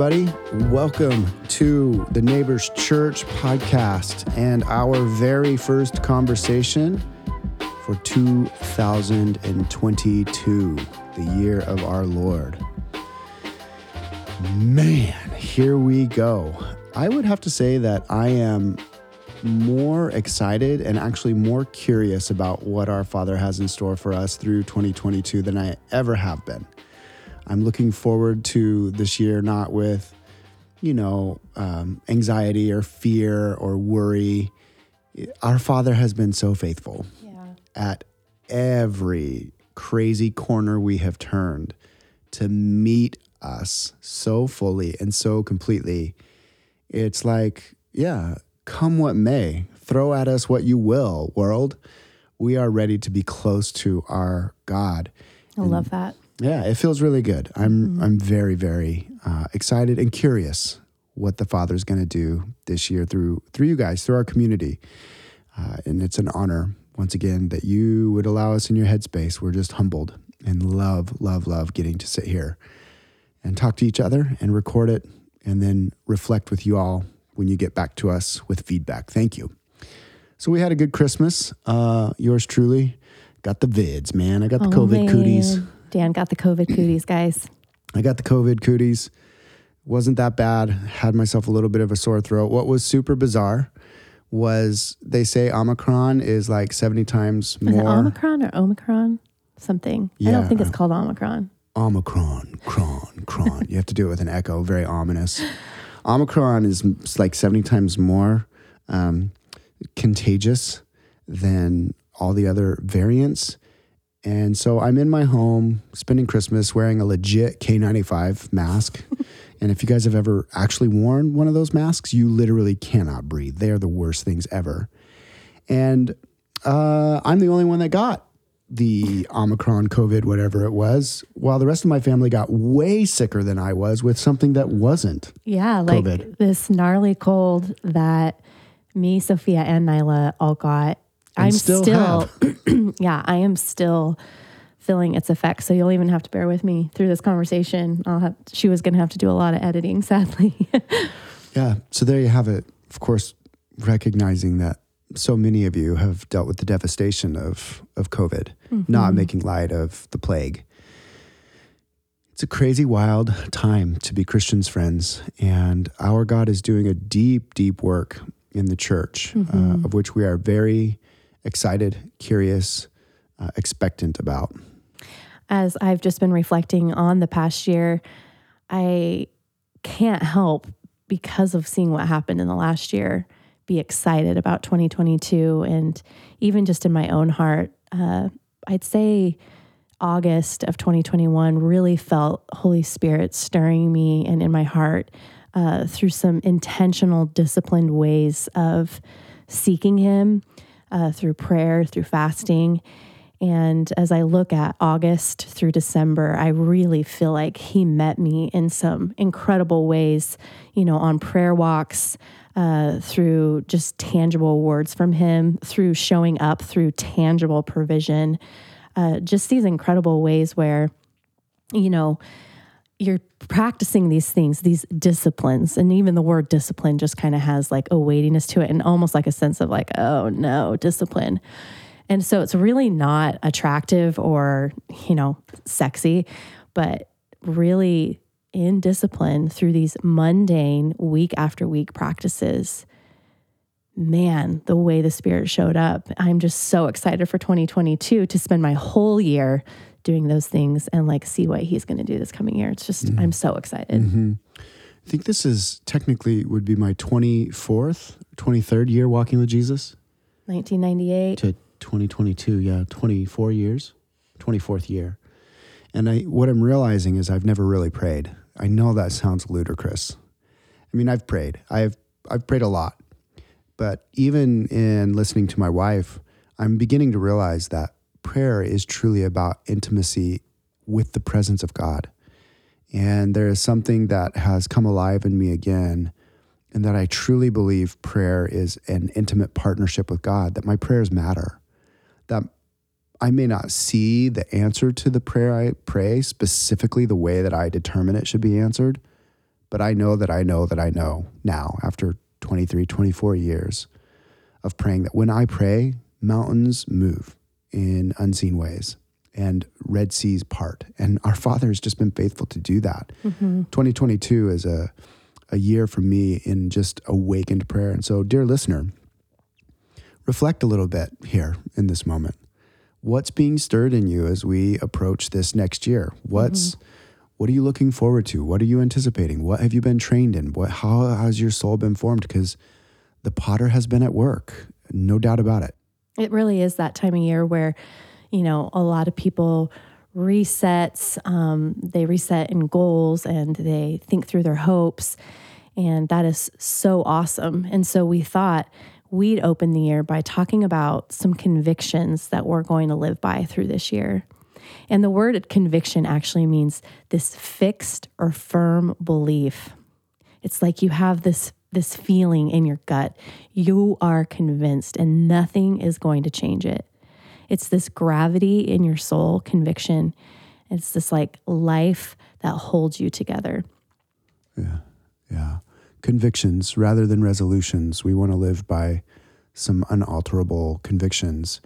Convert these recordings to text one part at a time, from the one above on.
Everybody. Welcome to the Neighbors Church podcast and our very first conversation for 2022, the year of our Lord. Man, here we go. I would have to say that I am more excited and actually more curious about what our Father has in store for us through 2022 than I ever have been. I'm looking forward to this year not with, you know, um, anxiety or fear or worry. Our Father has been so faithful Yeah. at every crazy corner we have turned to meet us so fully and so completely. It's like, yeah, come what may, throw at us what you will, world. We are ready to be close to our God. I love that. Yeah, it feels really good. I'm I'm very very uh, excited and curious what the Father's going to do this year through through you guys, through our community, uh, and it's an honor once again that you would allow us in your headspace. We're just humbled and love love love getting to sit here and talk to each other and record it, and then reflect with you all when you get back to us with feedback. Thank you. So we had a good Christmas. Uh, yours truly got the vids, man. I got the Oh, COVID cooties. Dan got the COVID cooties, guys. I got the COVID cooties. Wasn't that bad. Had myself a little bit of a sore throat. What was super bizarre was they say Omicron is like 70 times Is it more. Omicron or Omicron? Something. I don't think it's called Omicron. Omicron, cron, cron. you have to do it with an echo, very ominous. Omicron is like 70 times more um, contagious than all the other variants. And so I'm in my home spending Christmas wearing a legit K95 mask. and if you guys have ever actually worn one of those masks, you literally cannot breathe. They are the worst things ever. And uh, I'm the only one that got the Omicron, COVID, whatever it was, while the rest of my family got way sicker than I was with something that wasn't. Yeah, like COVID. this gnarly cold that me, Sophia, and Nyla all got. I'm still still, yeah, I am still feeling its effects. So you'll even have to bear with me through this conversation. I'll have. She was going to have to do a lot of editing, sadly. Yeah. So there you have it. Of course, recognizing that so many of you have dealt with the devastation of, of COVID, not making light of the plague. It's a crazy, wild time to be Christians, friends. And our God is doing a deep, deep work in the church, uh, of which we are very excited, curious, uh, expectant about. as I've just been reflecting on the past year, I can't help because of seeing what happened in the last year be excited about 2022 and even just in my own heart uh, i'd say august of 2021 really felt holy spirit stirring me and in my heart uh, through some intentional disciplined ways of seeking him uh, through prayer through fasting. And as I look at August through December, I really feel like he met me in some incredible ways, you know, on prayer walks, uh, through just tangible words from him, through showing up, through tangible provision, uh, just these incredible ways where, you know, you're practicing these things, these disciplines, and even the word discipline just kind of has like a weightiness to it and almost like a sense of like, oh no, discipline. And so it's really not attractive or, you know, sexy, but really in discipline through these mundane week after week practices. Man, the way the spirit showed up. I'm just so excited for 2022 to spend my whole year doing those things and like see what he's going to do this coming year. It's just, mm-hmm. I'm so excited. Mm-hmm. I think this is technically would be my 24th, 23rd year walking with Jesus. 1998. to 2022 yeah 24 years 24th year and i what i'm realizing is i've never really prayed i know that sounds ludicrous i mean i've prayed i've i've prayed a lot but even in listening to my wife i'm beginning to realize that prayer is truly about intimacy with the presence of god. And there is something that has come alive in me again and that I truly believe prayer is an intimate partnership with God, that my prayers matter, that I may not see the answer to the prayer I pray specifically the way that I determine it should be answered, but I know that I know that I know now after 23, 24 years of praying that when I pray, mountains move in unseen ways and Red Seas part. And our Father has just been faithful to do that. Mm-hmm. 2022 is a, a year for me in just awakened prayer. And so, dear listener, reflect a little bit here in this moment. What's being stirred in you as we approach this next year? What's mm-hmm. what are you looking forward to? What are you anticipating? What have you been trained in? What how has your soul been formed? Because the potter has been at work, no doubt about it. It really is that time of year where, you know, a lot of people resets, um, they reset in goals and they think through their hopes. And that is so awesome. And so we thought we'd open the year by talking about some convictions that we're going to live by through this year. And the word conviction actually means this fixed or firm belief. It's like you have this this feeling in your gut. You are convinced and nothing is going to change it. It's this gravity in your soul conviction. It's this like life that holds you together. Yeah. Yeah. Convictions rather than resolutions. We want to live by some unalterable convictions.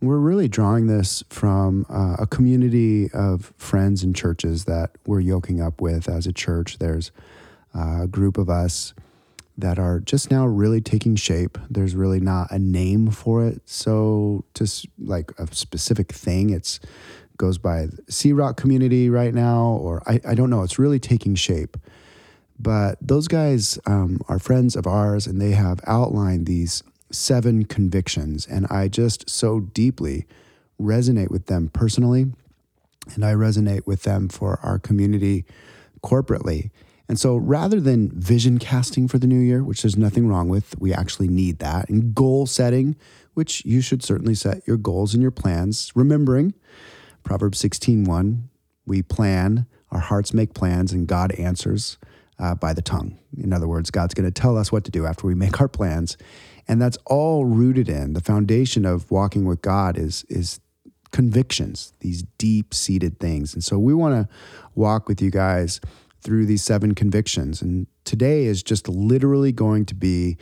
We're really drawing this from uh, a community of friends and churches that we're yoking up with as a church. There's a group of us that are just now really taking shape. There's really not a name for it. So, just like a specific thing, it's goes by Sea Rock community right now, or I, I don't know. It's really taking shape. But those guys um, are friends of ours, and they have outlined these seven convictions. And I just so deeply resonate with them personally, and I resonate with them for our community corporately. And so rather than vision casting for the new year, which there's nothing wrong with, we actually need that, and goal setting, which you should certainly set your goals and your plans, remembering Proverbs 16:1, we plan, our hearts make plans, and God answers uh, by the tongue. In other words, God's going to tell us what to do after we make our plans. And that's all rooted in the foundation of walking with God is, is convictions, these deep seated things. And so we want to walk with you guys through these seven convictions. And today is just literally going to be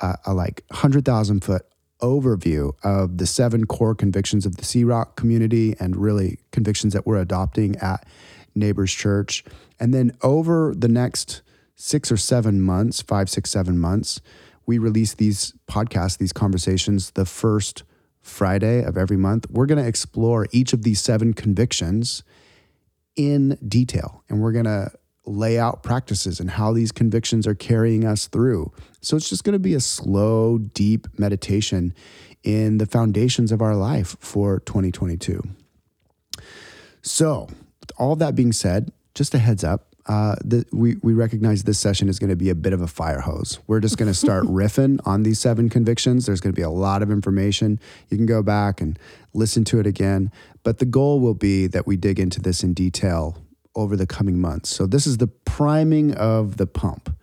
a, a like 100,000 foot overview of the seven core convictions of the Sea Rock community and really convictions that we're adopting at Neighbors Church. And then over the next six or seven months, five, six, seven months, we release these podcasts, these conversations the first Friday of every month. We're going to explore each of these seven convictions in detail and we're going to lay out practices and how these convictions are carrying us through. So it's just going to be a slow, deep meditation in the foundations of our life for 2022. So, with all that being said, just a heads up. Uh, the, we, we recognize this session is going to be a bit of a fire hose. We're just going to start riffing on these seven convictions. There's going to be a lot of information. You can go back and listen to it again. But the goal will be that we dig into this in detail over the coming months. So this is the priming of the pump.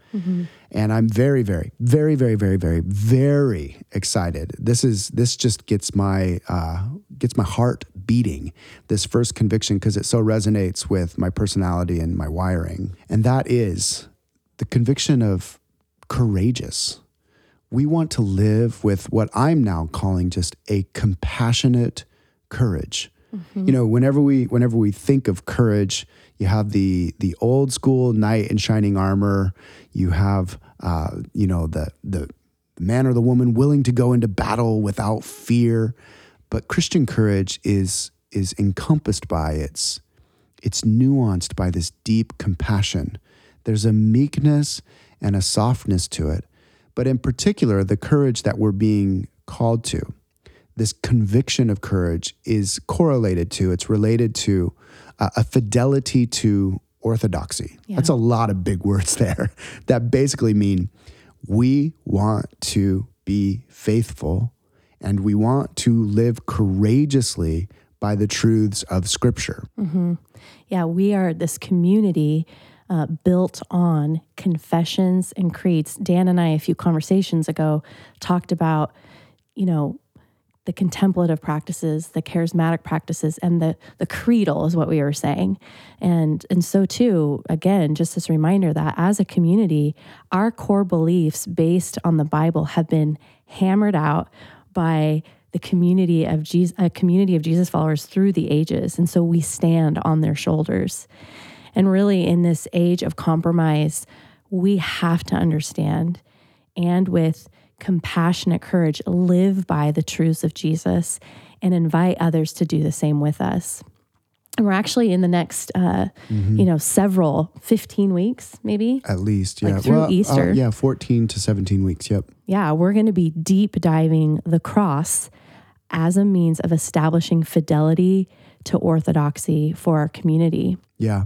And I'm very, very, very, very, very, very, very excited. This is this just gets my uh, gets my heart beating. This first conviction because it so resonates with my personality and my wiring, and that is the conviction of courageous. We want to live with what I'm now calling just a compassionate courage. You know, whenever we whenever we think of courage, you have the the old school knight in shining armor. You have uh, you know the the man or the woman willing to go into battle without fear. But Christian courage is is encompassed by its it's nuanced by this deep compassion. There's a meekness and a softness to it, but in particular, the courage that we're being called to this conviction of courage is correlated to, it's related to uh, a fidelity to orthodoxy. Yeah. That's a lot of big words there that basically mean we want to be faithful and we want to live courageously by the truths of Scripture. Yeah, we are this community uh, built on confessions and creeds. Dan and I, a few conversations ago, talked about, you know, the contemplative practices, the charismatic practices, and the the creedal is what we were saying. And and so too, again, just this reminder that as a community, our core beliefs based on the Bible have been hammered out by the community of Jesus, a community of Jesus followers through the ages. And so we stand on their shoulders. And really, in this age of compromise, we have to understand and with compassionate courage, live by the truths of Jesus and invite others to do the same with us. And we're actually in the next, uh, Mm-hmm. you know, several, 15 weeks, maybe. At least, yeah. Like through well, uh, Easter. yeah, 14 to 17 weeks. Yep. Yeah, we're going to be deep diving the cross as a means of establishing fidelity to orthodoxy for our community. Yeah.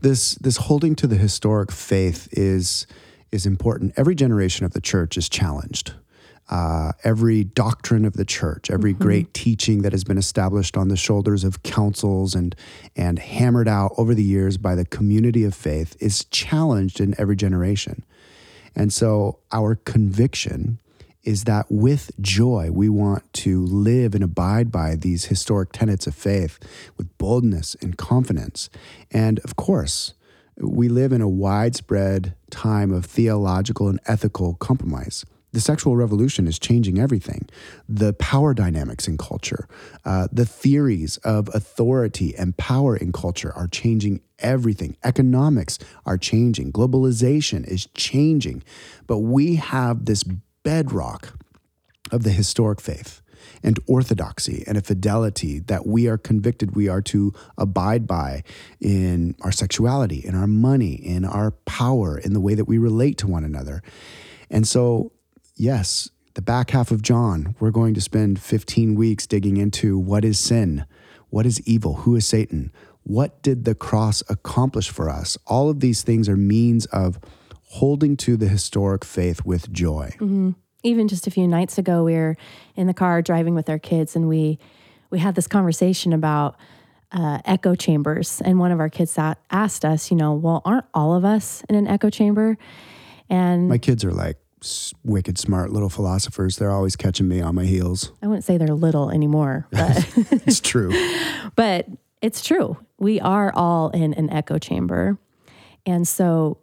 This this holding to the historic faith is is important. Every generation of the church is challenged. Uh, every doctrine of the church, every great teaching that has been established on the shoulders of councils and and hammered out over the years by the community of faith is challenged in every generation. And so our conviction is that with joy, we want to live and abide by these historic tenets of faith with boldness and confidence. And of course, we live in a widespread time of theological and ethical compromise. The sexual revolution is changing everything. The power dynamics in culture, uh, the theories of authority and power in culture are changing everything. Economics are changing. Globalization is changing. But we have this bedrock of the historic faith and orthodoxy and a fidelity that we are convicted we are to abide by in our sexuality, in our money, in our power, in the way that we relate to one another. And so, yes, the back half of John, we're going to spend 15 weeks digging into what is sin, what is evil, who is Satan, what did the cross accomplish for us. All of these things are means of holding to the historic faith with joy. Mm-hmm. Even just a few nights ago we were in the car driving with our kids and we we had this conversation about uh, echo chambers and one of our kids asked us you know well aren't all of us in an echo chamber and My kids are like wicked smart little philosophers. They're always catching me on my heels. i wouldn't say they're little anymore but It's true. but it's true we are all in an echo chamber and so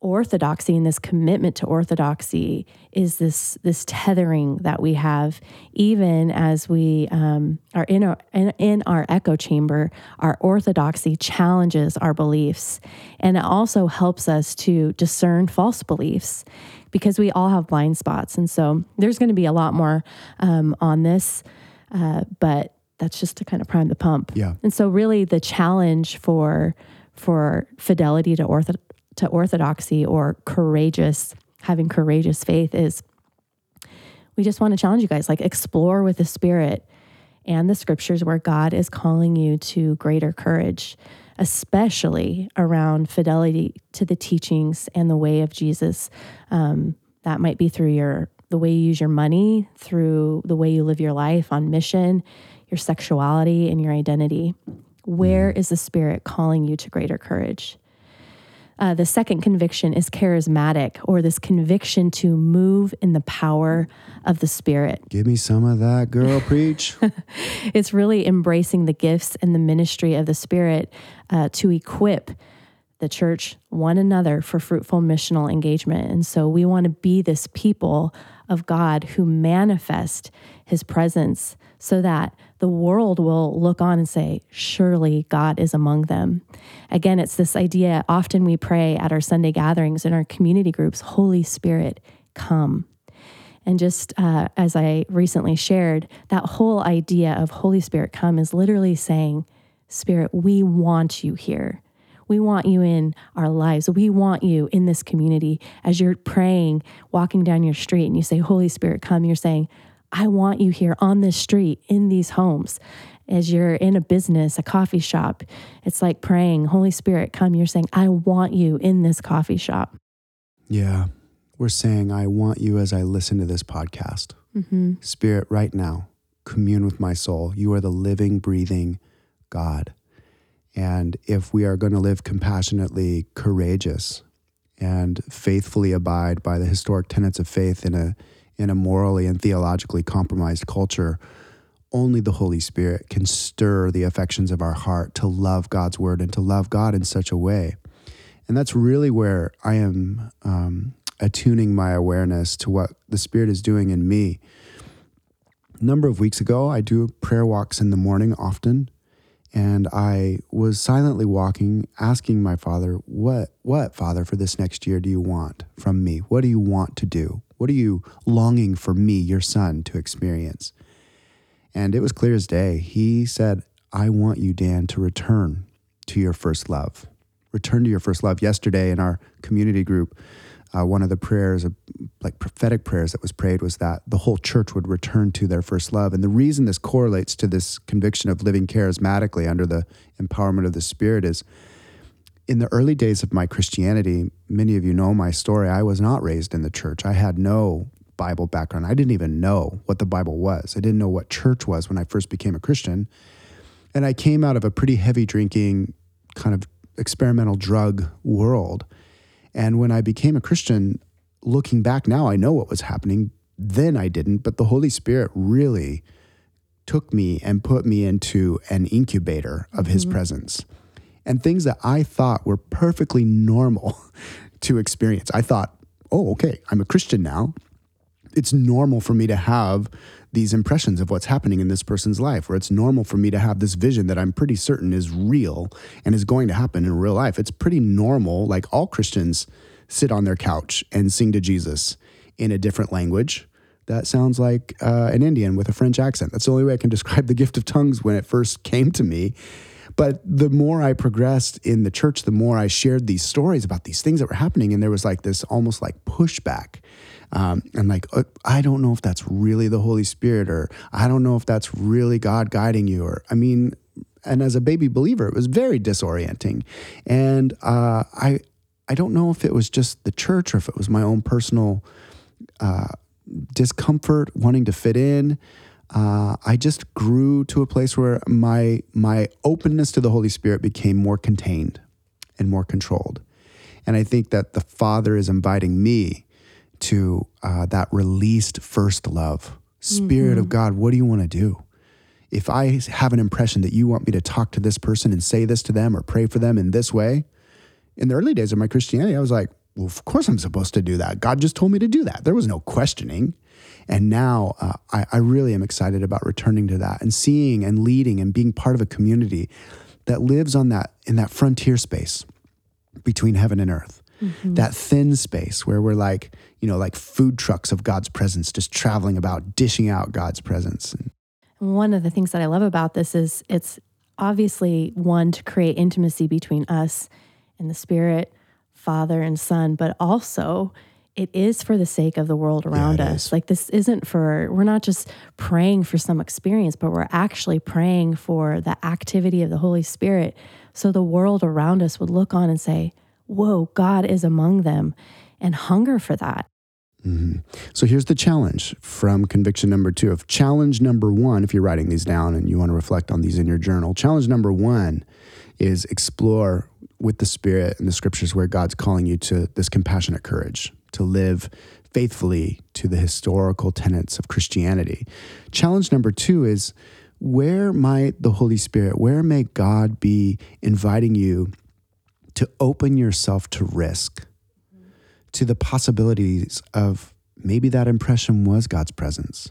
orthodoxy and this commitment to orthodoxy is this this tethering that we have even as we um, are in our in, in our echo chamber our orthodoxy challenges our beliefs and it also helps us to discern false beliefs because we all have blind spots and so there's going to be a lot more um, on this uh, but that's just to kind of prime the pump Yeah. and so really the challenge for for fidelity to ortho to orthodoxy or courageous having courageous faith is we just want to challenge you guys like explore with the spirit and the scriptures where God is calling you to greater courage especially around fidelity to the teachings and the way of Jesus. Um, that might be through your the way you use your money through the way you live your life on mission your sexuality and your identity. Where is the spirit calling you to greater courage uh, the second conviction is charismatic, or this conviction to move in the power of the Spirit. Give me some of that, girl. Preach. It's really embracing the gifts and the ministry of the Spirit uh, to equip the church, one another for fruitful missional engagement. And so we want to be this people of God who manifest his presence so that the world will look on and say, Surely God is among them. Again, it's this idea. Often we pray at our Sunday gatherings in our community groups, Holy Spirit, come. And just uh, as I recently shared, that whole idea of Holy Spirit come is literally saying, Spirit, we want you here. We want you in our lives. We want you in this community. As you're praying, walking down your street, and you say, Holy Spirit, come, you're saying, I want you here on this street, in these homes. As you're in a business, a coffee shop, it's like praying, Holy Spirit, come. You're saying, I want you in this coffee shop. yeah. We're saying, I want you as I listen to this podcast. Mm-hmm. Spirit, right now, commune with my soul. You are the living, breathing God. And if we are going to live compassionately courageous and faithfully abide by the historic tenets of faith in a in a morally and theologically compromised culture, only the Holy Spirit can stir the affections of our heart to love God's word and to love God in such a way. And that's really where I am um, attuning my awareness to what the Spirit is doing in me. A number of weeks ago, I do prayer walks in the morning often. And I was silently walking, asking my father, What, what, Father, for this next year do you want from me? What do you want to do? What are you longing for me, your son, to experience? And it was clear as day. He said, I want you, Dan, to return to your first love. Return to your first love. Yesterday in our community group, uh, one of the prayers, uh, like prophetic prayers that was prayed, was that the whole church would return to their first love. And the reason this correlates to this conviction of living charismatically under the empowerment of the Spirit is in the early days of my Christianity, many of you know my story. I was not raised in the church. I had no Bible background. I didn't even know what the Bible was. I didn't know what church was when I first became a Christian. And I came out of a pretty heavy drinking, kind of experimental drug world. And when I became a Christian, looking back now, I know what was happening. Then I didn't, but the Holy Spirit really took me and put me into an incubator of His mm-hmm. presence and things that I thought were perfectly normal to experience. I thought, oh, okay, I'm a Christian now. It's normal for me to have these impressions of what's happening in this person's life, or it's normal for me to have this vision that I'm pretty certain is real and is going to happen in real life. It's pretty normal. Like all Christians sit on their couch and sing to Jesus in a different language. That sounds like uh, an Indian with a French accent. That's the only way I can describe the gift of tongues when it first came to me. But the more I progressed in the church, the more I shared these stories about these things that were happening. And there was like this almost like pushback. Um, and like, uh, I don't know if that's really the Holy Spirit, or I don't know if that's really God guiding you. Or, I mean, and as a baby believer, it was very disorienting. And uh, I, I don't know if it was just the church or if it was my own personal uh, discomfort wanting to fit in uh, I just grew to a place where my my openness to the Holy Spirit became more contained and more controlled. And I think that the Father is inviting me to uh, that released first love. Spirit mm-hmm. of God, what do you want to do? If I have an impression that you want me to talk to this person and say this to them or pray for them in this way, in the early days of my Christianity, I was like, well, of course I'm supposed to do that. God just told me to do that. There was no questioning. And now uh, I, I really am excited about returning to that and seeing and leading and being part of a community that lives on that in that frontier space between heaven and earth. Mm-hmm. That thin space where we're like, you know, like food trucks of God's presence, just traveling about, dishing out God's presence. One of the things that I love about this is it's obviously one to create intimacy between us and the Spirit, Father and Son, but also it is for the sake of the world around yeah, us. Is. Like this isn't for we're not just praying for some experience, but we're actually praying for the activity of the Holy Spirit so the world around us would look on and say, "Whoa, God is among them." And hunger for that. Mm-hmm. So here's the challenge from conviction number two. Of challenge number one, if you're writing these down and you want to reflect on these in your journal, challenge number one is explore with the Spirit and the scriptures where God's calling you to this compassionate courage, to live faithfully to the historical tenets of Christianity. Challenge number two is where might the Holy Spirit, where may God be inviting you to open yourself to risk, to the possibilities of maybe that impression was God's presence?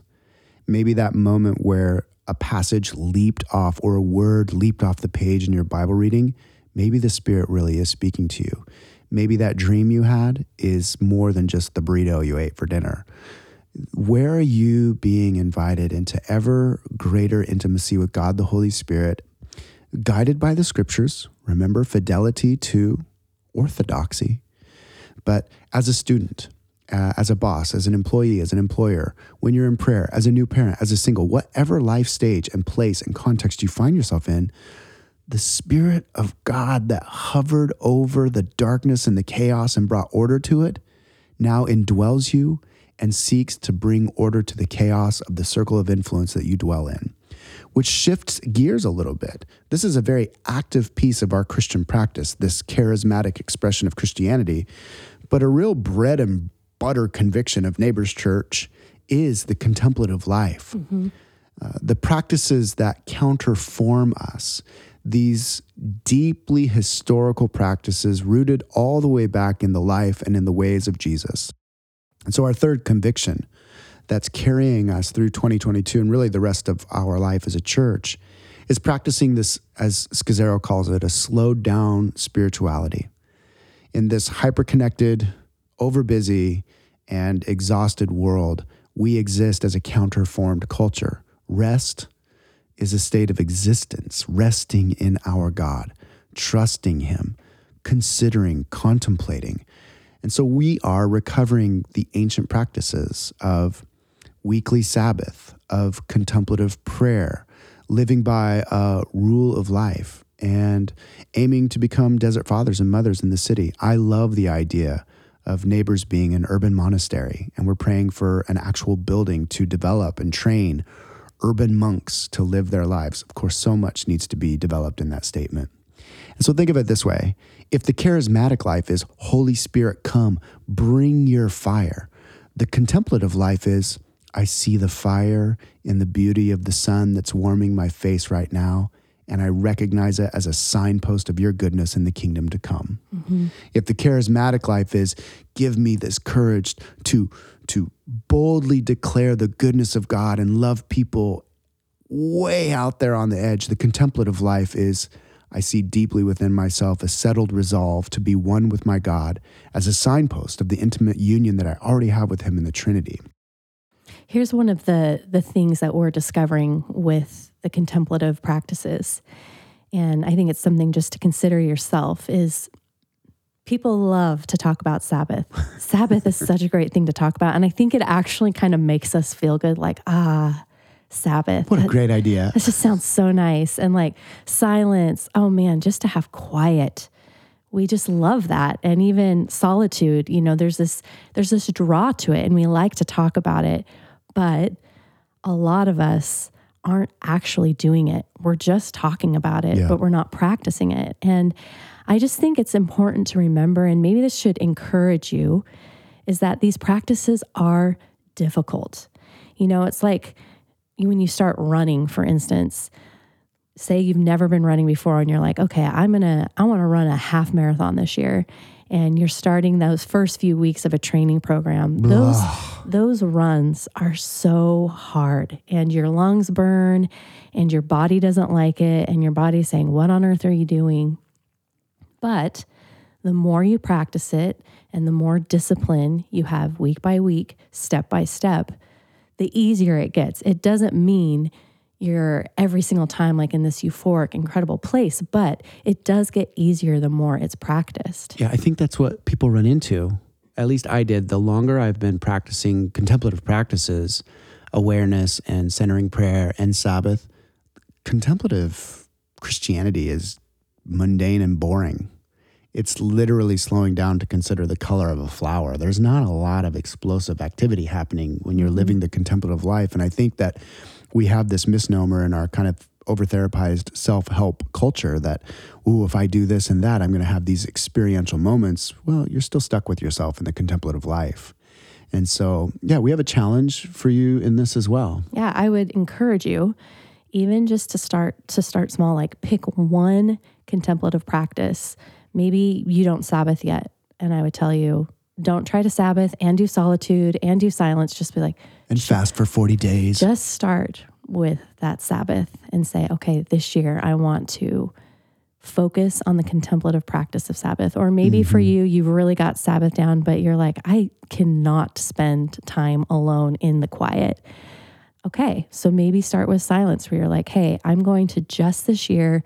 Maybe that moment where a passage leaped off or a word leaped off the page in your Bible reading, maybe the Spirit really is speaking to you maybe that dream you had is more than just the burrito you ate for dinner. Where are you being invited into ever greater intimacy with God the Holy Spirit, guided by the scriptures? Remember fidelity to orthodoxy. But as a student, uh, as a boss, as an employee, as an employer, when you're in prayer, as a new parent, as a single, whatever life stage and place and context you find yourself in, the Spirit of God that hovered over the darkness and the chaos and brought order to it now indwells you and seeks to bring order to the chaos of the circle of influence that you dwell in, which shifts gears a little bit. This is a very active piece of our Christian practice, this charismatic expression of Christianity, but a real bread and butter conviction of Neighbors Church is the contemplative life. Mm-hmm uh, the practices that counterform us, these deeply historical practices rooted all the way back in the life and in the ways of Jesus. And so, our third conviction that's carrying us through 2022 and really the rest of our life as a church is practicing this, as Scazzero calls it, a slowed down spirituality. In this hyper connected, over busy, and exhausted world, we exist as a counterformed culture. Rest is a state of existence, resting in our God, trusting Him, considering, contemplating. And so we are recovering the ancient practices of weekly Sabbath, of contemplative prayer, living by a rule of life, and aiming to become desert fathers and mothers in the city. I love the idea of neighbors being an urban monastery, and we're praying for an actual building to develop and train urban monks to live their lives. Of course, so much needs to be developed in that statement. And so think of it this way if the charismatic life is Holy Spirit, come, bring your fire, the contemplative life is I see the fire in the beauty of the sun that's warming my face right now, and I recognize it as a signpost of your goodness in the kingdom to come. Mm-hmm. If the charismatic life is give me this courage to to boldly declare the goodness of God and love people way out there on the edge, the contemplative life is I see deeply within myself a settled resolve to be one with my God as a signpost of the intimate union that I already have with Him in the Trinity. Here's one of the, the things that we're discovering with the contemplative practices. And I think it's something just to consider yourself is people love to talk about Sabbath. Sabbath is such a great thing to talk about. And I think it actually kind of makes us feel good like, ah, Sabbath. What a great idea. This just sounds so nice. And like silence. Oh man, just to have quiet. We just love that. And even solitude, you know, there's this there's this draw to it and we like to talk about it. But a lot of us aren't actually doing it. We're just talking about it, yeah. but we're not practicing it. And I just think it's important to remember, and maybe this should encourage you, is that these practices are difficult. You know, it's like when you start running, for instance, say you've never been running before and you're like, okay, I'm gonna, I wanna run a half marathon this year. And you're starting those first few weeks of a training program. Those those runs are so hard and your lungs burn and your body doesn't like it and your body's saying, What on earth are you doing? But the more you practice it and the more discipline you have week by week, step by step, the easier it gets. It doesn't mean you're every single time like in this euphoric, incredible place, but it does get easier the more it's practiced. Yeah, I think that's what people run into. At least I did. The longer I've been practicing contemplative practices, awareness and centering prayer and Sabbath, contemplative Christianity is mundane and boring it's literally slowing down to consider the color of a flower. There's not a lot of explosive activity happening when you're mm-hmm. living the contemplative life. And I think that we have this misnomer in our kind of overtherapized self-help culture that ooh if i do this and that i'm going to have these experiential moments well you're still stuck with yourself in the contemplative life and so yeah we have a challenge for you in this as well yeah i would encourage you even just to start to start small like pick one contemplative practice maybe you don't Sabbath yet. And I would tell you, don't try to Sabbath and do solitude and do silence. Just be like, and fast for 40 days. Just start with that Sabbath and say, okay, this year I want to focus on the contemplative practice of Sabbath. Or maybe mm-hmm. for you, you've really got Sabbath down, but you're like, I cannot spend time alone in the quiet. Okay, so maybe start with silence where you're like, hey, I'm going to just this year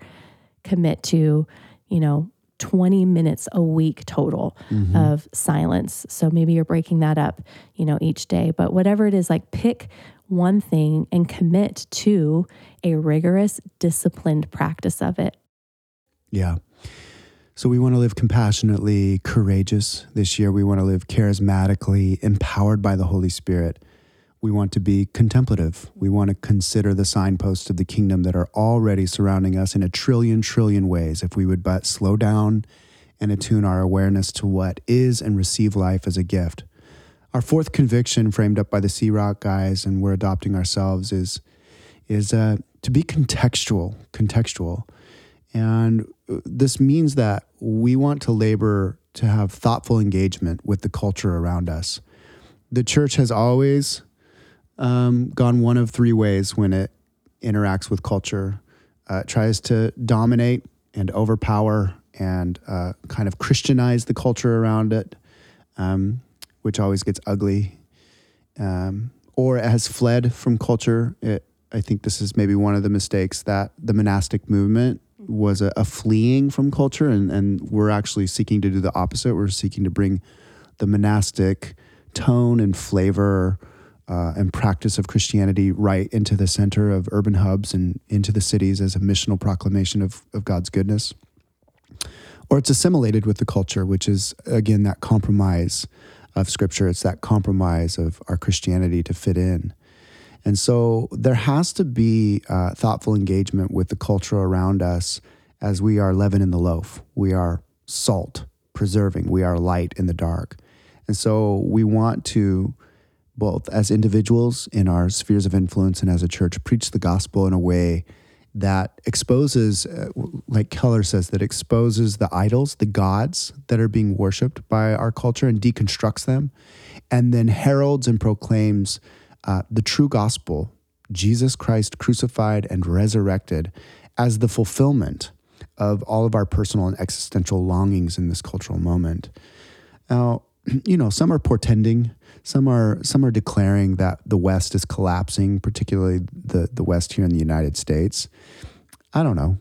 commit to, you know, 20 minutes a week total mm-hmm. of silence. So maybe you're breaking that up, you know, each day. But whatever it is, like pick one thing and commit to a rigorous, disciplined practice of it. Yeah. So we want to live compassionately courageous this year. We want to live charismatically, empowered by the Holy Spirit. We want to be contemplative. We want to consider the signposts of the kingdom that are already surrounding us in a trillion, trillion ways if we would but slow down and attune our awareness to what is and receive life as a gift. Our fourth conviction, framed up by the Sea Rock guys, and we're adopting ourselves, is, is uh, to be contextual, contextual. And uh, this means that we want to labor to have thoughtful engagement with the culture around us. The church has always um, gone one of three ways when it interacts with culture. Uh, it tries to dominate and overpower and uh, kind of Christianize the culture around it, um, which always gets ugly. Um, or it has fled from culture. It, I think this is maybe one of the mistakes that the monastic movement was a, a, fleeing from culture, and, and we're actually seeking to do the opposite. We're seeking to bring the monastic tone and flavor uh, and practice of Christianity right into the center of urban hubs and into the cities as a missional proclamation of, of God's goodness. Or it's assimilated with the culture, which is, again, that compromise of Scripture. It's that compromise of our Christianity to fit in. And so there has to be uh, thoughtful engagement with the culture around us as we are leaven in the loaf. We are salt, preserving. We are light in the dark. And so we want to, both as individuals in our spheres of influence and as a church, preach the gospel in a way that exposes, uh, like Keller says, that exposes the idols, the gods that are being worshiped by our culture and deconstructs them, and then heralds and proclaims uh, the true gospel, Jesus Christ crucified and resurrected, as the fulfillment of all of our personal and existential longings in this cultural moment. Now, you know, some are portending, some are some are declaring that the West is collapsing, particularly the the West here in the United States. I don't know.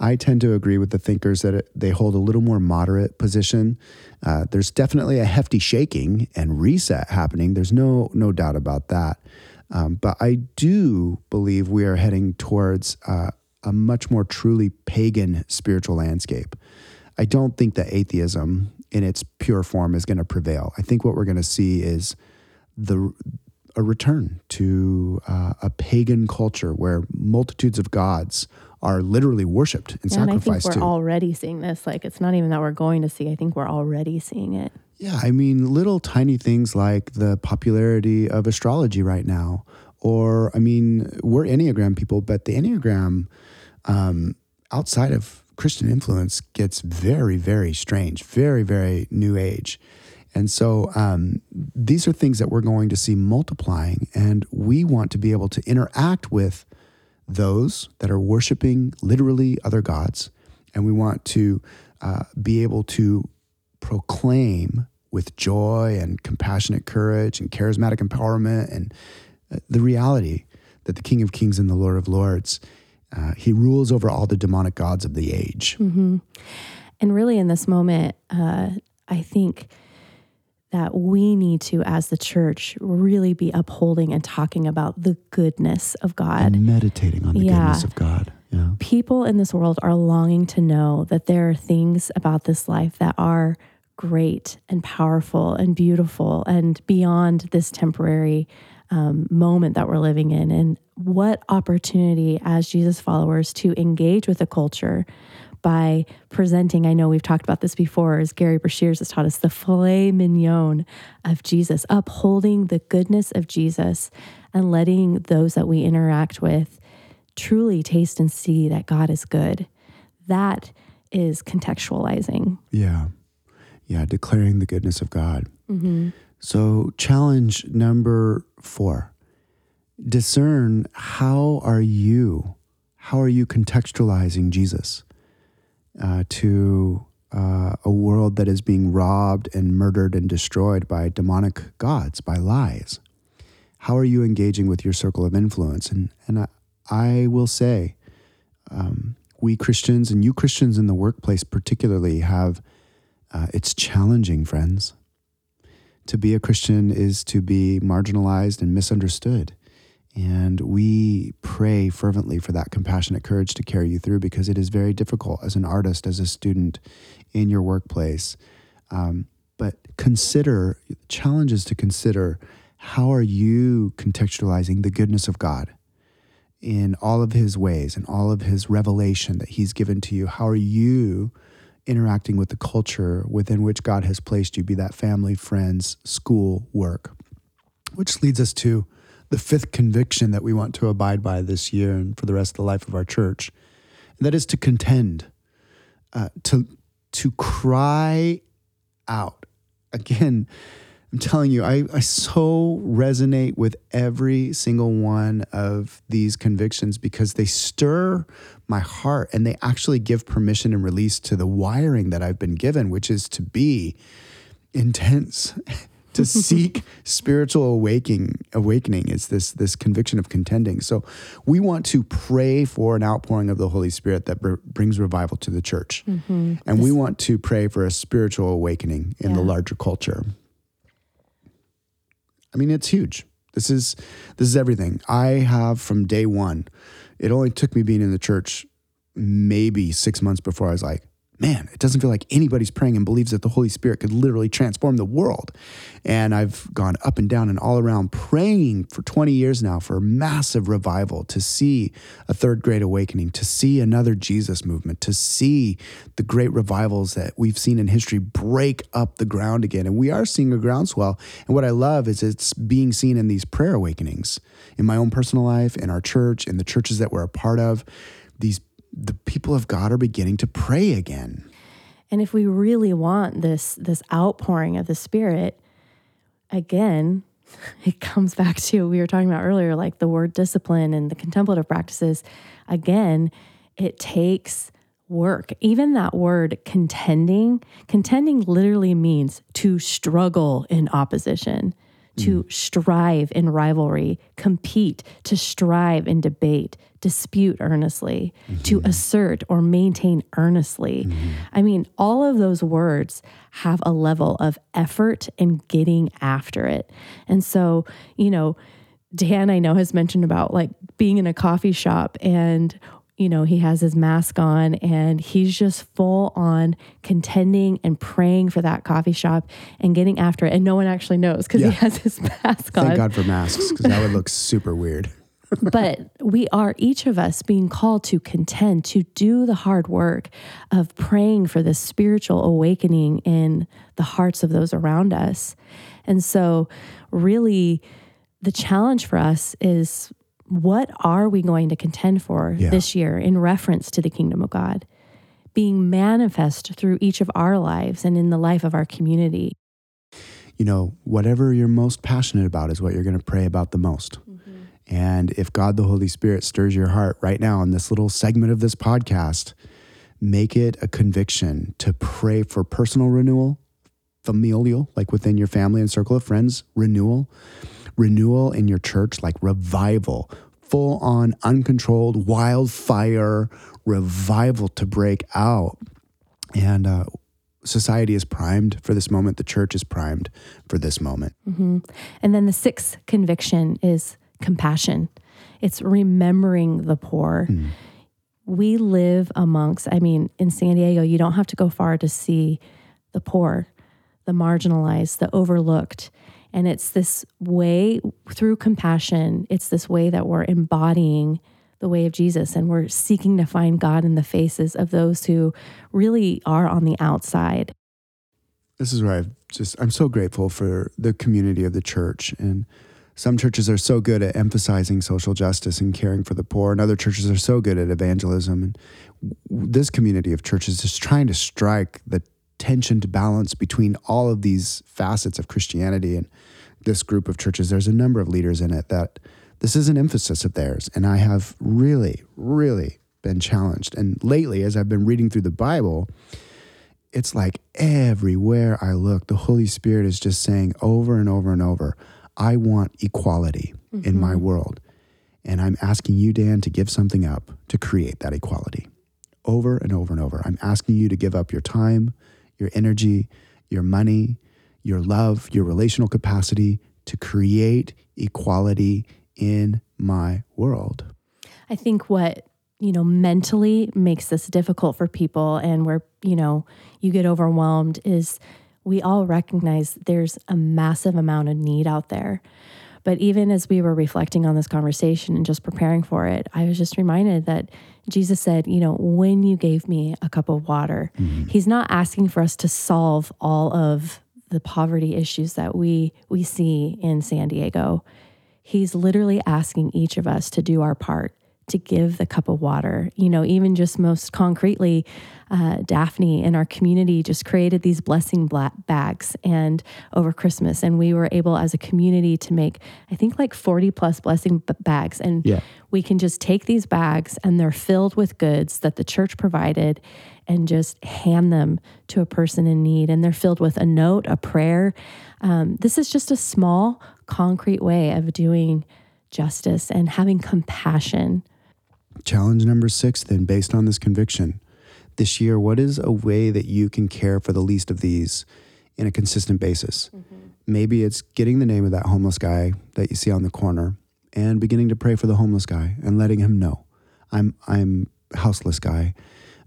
I tend to agree with the thinkers that it, they hold a little more moderate position. Uh, there's definitely a hefty shaking and reset happening. There's no no doubt about that. Um, but I do believe we are heading towards uh, a much more truly pagan spiritual landscape. I don't think that atheism in its pure form is going to prevail. I think what we're going to see is the a return to uh, a pagan culture where multitudes of gods are literally worshipped and yeah, sacrificed and I think we're to. already seeing this. Like it's not even that we're going to see. I think we're already seeing it. Yeah, I mean, little tiny things like the popularity of astrology right now, or I mean, we're Enneagram people, but the Enneagram um, outside of Christian influence gets very, very strange, very, very new age. And so um, these are things that we're going to see multiplying, and we want to be able to interact with those that are worshiping literally other gods, and we want to uh, be able to proclaim with joy and compassionate courage and charismatic empowerment and uh, the reality that the King of Kings and the Lord of Lords uh, he rules over all the demonic gods of the age. Mm-hmm. And really, in this moment, uh, I think that we need to, as the church, really be upholding and talking about the goodness of God, and meditating on the yeah. goodness of God. Yeah. People in this world are longing to know that there are things about this life that are great and powerful and beautiful and beyond this temporary um, moment that we're living in. And what opportunity as Jesus followers to engage with the culture by presenting. I know we've talked about this before, as Gary Breshears has taught us, the filet mignon of Jesus, upholding the goodness of Jesus and letting those that we interact with truly taste and see that God is good. That is contextualizing. Yeah. Yeah. Declaring the goodness of God. Mm-hmm. So, challenge number four. Discern how are you how are you contextualizing jesus uh, to uh, a world that is being robbed and murdered and destroyed by demonic gods by lies? How are you engaging with your circle of influence? And and i, I will say um, we christians and you christians in the workplace particularly have uh, it's challenging friends to be a christian is to be marginalized and misunderstood and we pray fervently for that compassionate courage to carry you through because it is very difficult as an artist, as a student in your workplace. Um, but consider challenges to consider how are you contextualizing the goodness of God in all of his ways and all of his revelation that he's given to you? How are you interacting with the culture within which God has placed you, be that family, friends, school, work? Which leads us to the fifth conviction that we want to abide by this year and for the rest of the life of our church. And that is to contend, uh, to, to cry out. Again, I'm telling you, I, I so resonate with every single one of these convictions because they stir my heart and they actually give permission and release to the wiring that I've been given, which is to be intense. to seek spiritual awakening awakening is this this conviction of contending so we want to pray for an outpouring of the holy spirit that br- brings revival to the church mm-hmm. and this, we want to pray for a spiritual awakening in yeah. the larger culture I mean, it's huge. This is this is everything. I have from day one. It only took me being in the church maybe six months before I was like, man, it doesn't feel like anybody's praying and believes that the Holy Spirit could literally transform the world. And I've gone up and down and all around praying for 20 years now for a massive revival, to see a third great awakening, to see another Jesus movement, to see the great revivals that we've seen in history break up the ground again. And we are seeing a groundswell. And what I love is it's being seen in these prayer awakenings in my own personal life, in our church, in the churches that we're a part of. These the people of God are beginning to pray again. And if we really want this this outpouring of the Spirit, again, it comes back to what we were talking about earlier, like the word discipline and the contemplative practices. Again, it takes work. Even that word contending, contending literally means to struggle in opposition to mm. strive in rivalry, compete, to strive in debate, dispute earnestly, mm-hmm. to assert or maintain earnestly. Mm-hmm. I mean, all of those words have a level of effort in getting after it. And so, you know, Dan, I know, has mentioned about like being in a coffee shop and you know, he has his mask on and he's just full on contending and praying for that coffee shop and getting after it. And no one actually knows because yeah. he has his mask on. Thank God for masks because that would look super weird. but we are each of us being called to contend, to do the hard work of praying for this spiritual awakening in the hearts of those around us. And so, really, the challenge for us is what are we going to contend for yeah. this year in reference to the kingdom of God being manifest through each of our lives and in the life of our community? You know, whatever you're most passionate about is what you're going to pray about the most. Mm-hmm. And if God the Holy Spirit stirs your heart right now in this little segment of this podcast, make it a conviction to pray for personal renewal, familial, like within your family and circle of friends, renewal renewal in your church, like revival, full on, uncontrolled wildfire revival to break out. And uh, society is primed for this moment. The church is primed for this moment. Mm-hmm. And then the sixth conviction is compassion, it's remembering the poor. Mm. We live amongst, I mean, in San Diego, you don't have to go far to see the poor, the marginalized, the overlooked. And it's this way through compassion, it's this way that we're embodying the way of Jesus and we're seeking to find God in the faces of those who really are on the outside. This is where I've just, I'm so grateful for the community of the church. And some churches are so good at emphasizing social justice and caring for the poor, and other churches are so good at evangelism. And this community of churches is trying to strike the tensioned balance between all of these facets of Christianity and this group of churches. There's a number of leaders in it that this is an emphasis of theirs. And I have really, really been challenged. And lately, as I've been reading through the Bible, it's like everywhere I look, the Holy Spirit is just saying over and over and over, I want equality mm-hmm. in my mm-hmm. world. And I'm asking you, Dan, to give something up to create that equality over and over and over. I'm asking you to give up your time, your energy, your money, your love, your relational capacity to create equality in my world. I think what, you know, mentally makes this difficult for people and where, you know, you get overwhelmed is we all recognize there's a massive amount of need out there. But even as we were reflecting on this conversation and just preparing for it, I was just reminded that Jesus said, you know, when you gave me a cup of water, mm-hmm. he's not asking for us to solve all of the poverty issues that we we see in San Diego. He's literally asking each of us to do our part to give the cup of water. You know, even just most concretely, uh, Daphne in our community just created these blessing bags and over Christmas, and we were able as a community to make I think like forty plus blessing bags, and yeah. we can just take these bags and they're filled with goods that the church provided, and just hand them to a person in need, and they're filled with a note, a prayer. Um, this is just a small, concrete way of doing justice and having compassion Challenge number six, then, based on this conviction this year, what is a way that you can care for the least of these in a consistent basis? Mm-hmm. Maybe it's getting the name of that homeless guy that you see on the corner and beginning to pray for the homeless guy and letting him know, I'm, I'm houseless guy.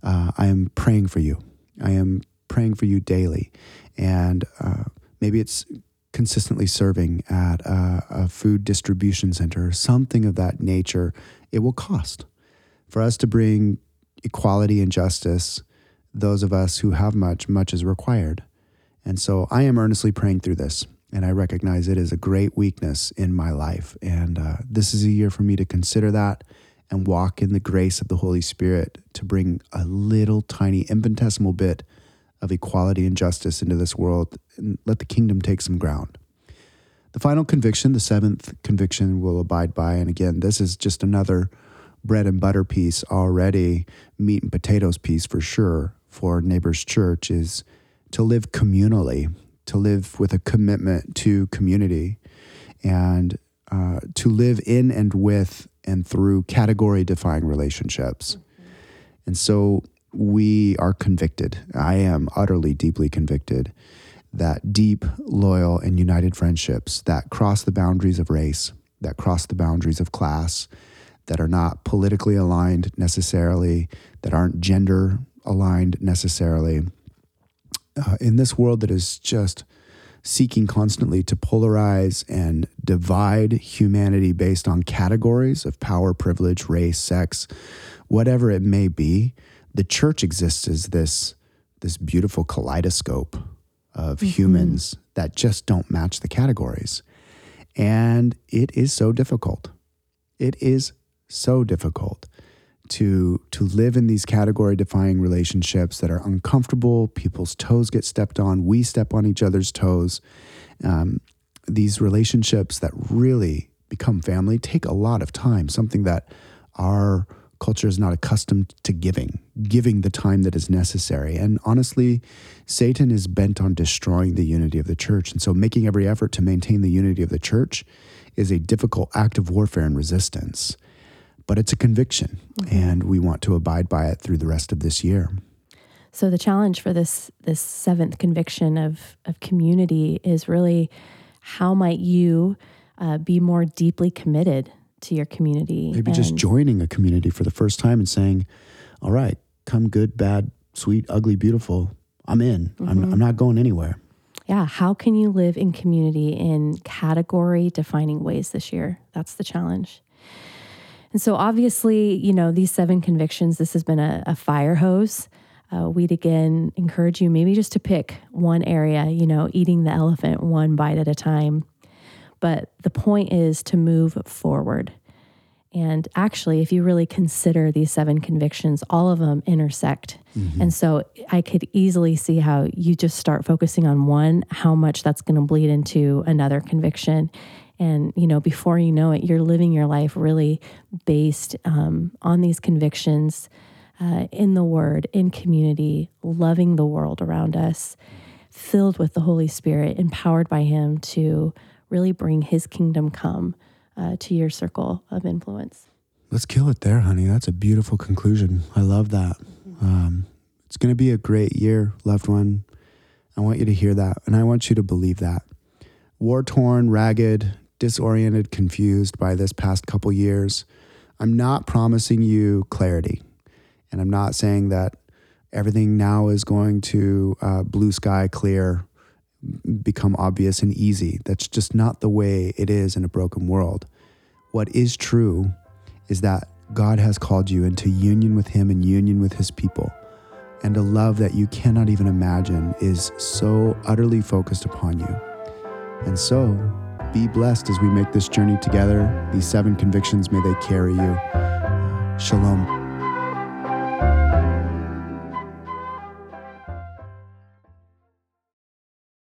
Uh, I am praying for you. I am praying for you daily. And uh, maybe it's consistently serving at a, a food distribution center, something of that nature. It will cost for us to bring equality and justice, those of us who have much, much is required. And so I am earnestly praying through this, and I recognize it is a great weakness in my life. And uh, this is a year for me to consider that and walk in the grace of the Holy Spirit to bring a little tiny infinitesimal bit of equality and justice into this world and let the kingdom take some ground. The final conviction, the seventh conviction, will abide by. And again, this is just another bread and butter piece already, meat and potatoes piece for sure for Neighbors Church is to live communally, to live with a commitment to community, and uh, to live in and with and through category defying relationships. Mm-hmm. And so we are convicted. I am utterly, deeply convicted that deep, loyal, and united friendships that cross the boundaries of race, that cross the boundaries of class, that are not politically aligned necessarily, that aren't gender aligned necessarily. Uh, in this world that is just seeking constantly to polarize and divide humanity based on categories of power, privilege, race, sex, whatever it may be, the church exists as this, this beautiful kaleidoscope of mm-hmm. humans that just don't match the categories. And it is so difficult. It is so difficult to to live in these category defying relationships that are uncomfortable. People's toes get stepped on. We step on each other's toes. Um, these relationships that really become family take a lot of time. Something that our culture is not accustomed to giving, giving the time that is necessary. And honestly, Satan is bent on destroying the unity of the church. And so, making every effort to maintain the unity of the church is a difficult act of warfare and resistance but it's a conviction, mm-hmm. and we want to abide by it through the rest of this year. So the challenge for this this seventh conviction of of community is really how might you uh, be more deeply committed to your community? Maybe just joining a community for the first time and saying, "All right, come good, bad, sweet, ugly, beautiful. I'm in. Mm-hmm. I'm, I'm not going anywhere." Yeah, how can you live in community in category defining ways this year? That's the challenge. And so, obviously, you know, these seven convictions, this has been a, a fire hose. Uh, we'd again encourage you maybe just to pick one area, you know, eating the elephant one bite at a time. But the point is to move forward. And actually, if you really consider these seven convictions, all of them intersect. Mm-hmm. And so I could easily see how you just start focusing on one, how much that's going to bleed into another conviction. And, you know, before you know it, you're living your life really based um, on these convictions uh, in the Word, in community, loving the world around us, filled with the Holy Spirit, empowered by Him to really bring His kingdom come uh, to your circle of influence. Let's kill it there, honey. That's a beautiful conclusion. I love that. Um, it's going to be a great year, loved one. I want you to hear that, and I want you to believe that. War torn, ragged, disoriented, confused by this past couple years, I'm not promising you clarity. And I'm not saying that everything now is going to uh, blue sky clear, become obvious and easy. That's just not the way it is in a broken world. What is true is that God has called you into union with Him and union with His people. And a love that you cannot even imagine is so utterly focused upon you. And so, be blessed as we make this journey together. These seven convictions, may they carry you. Shalom.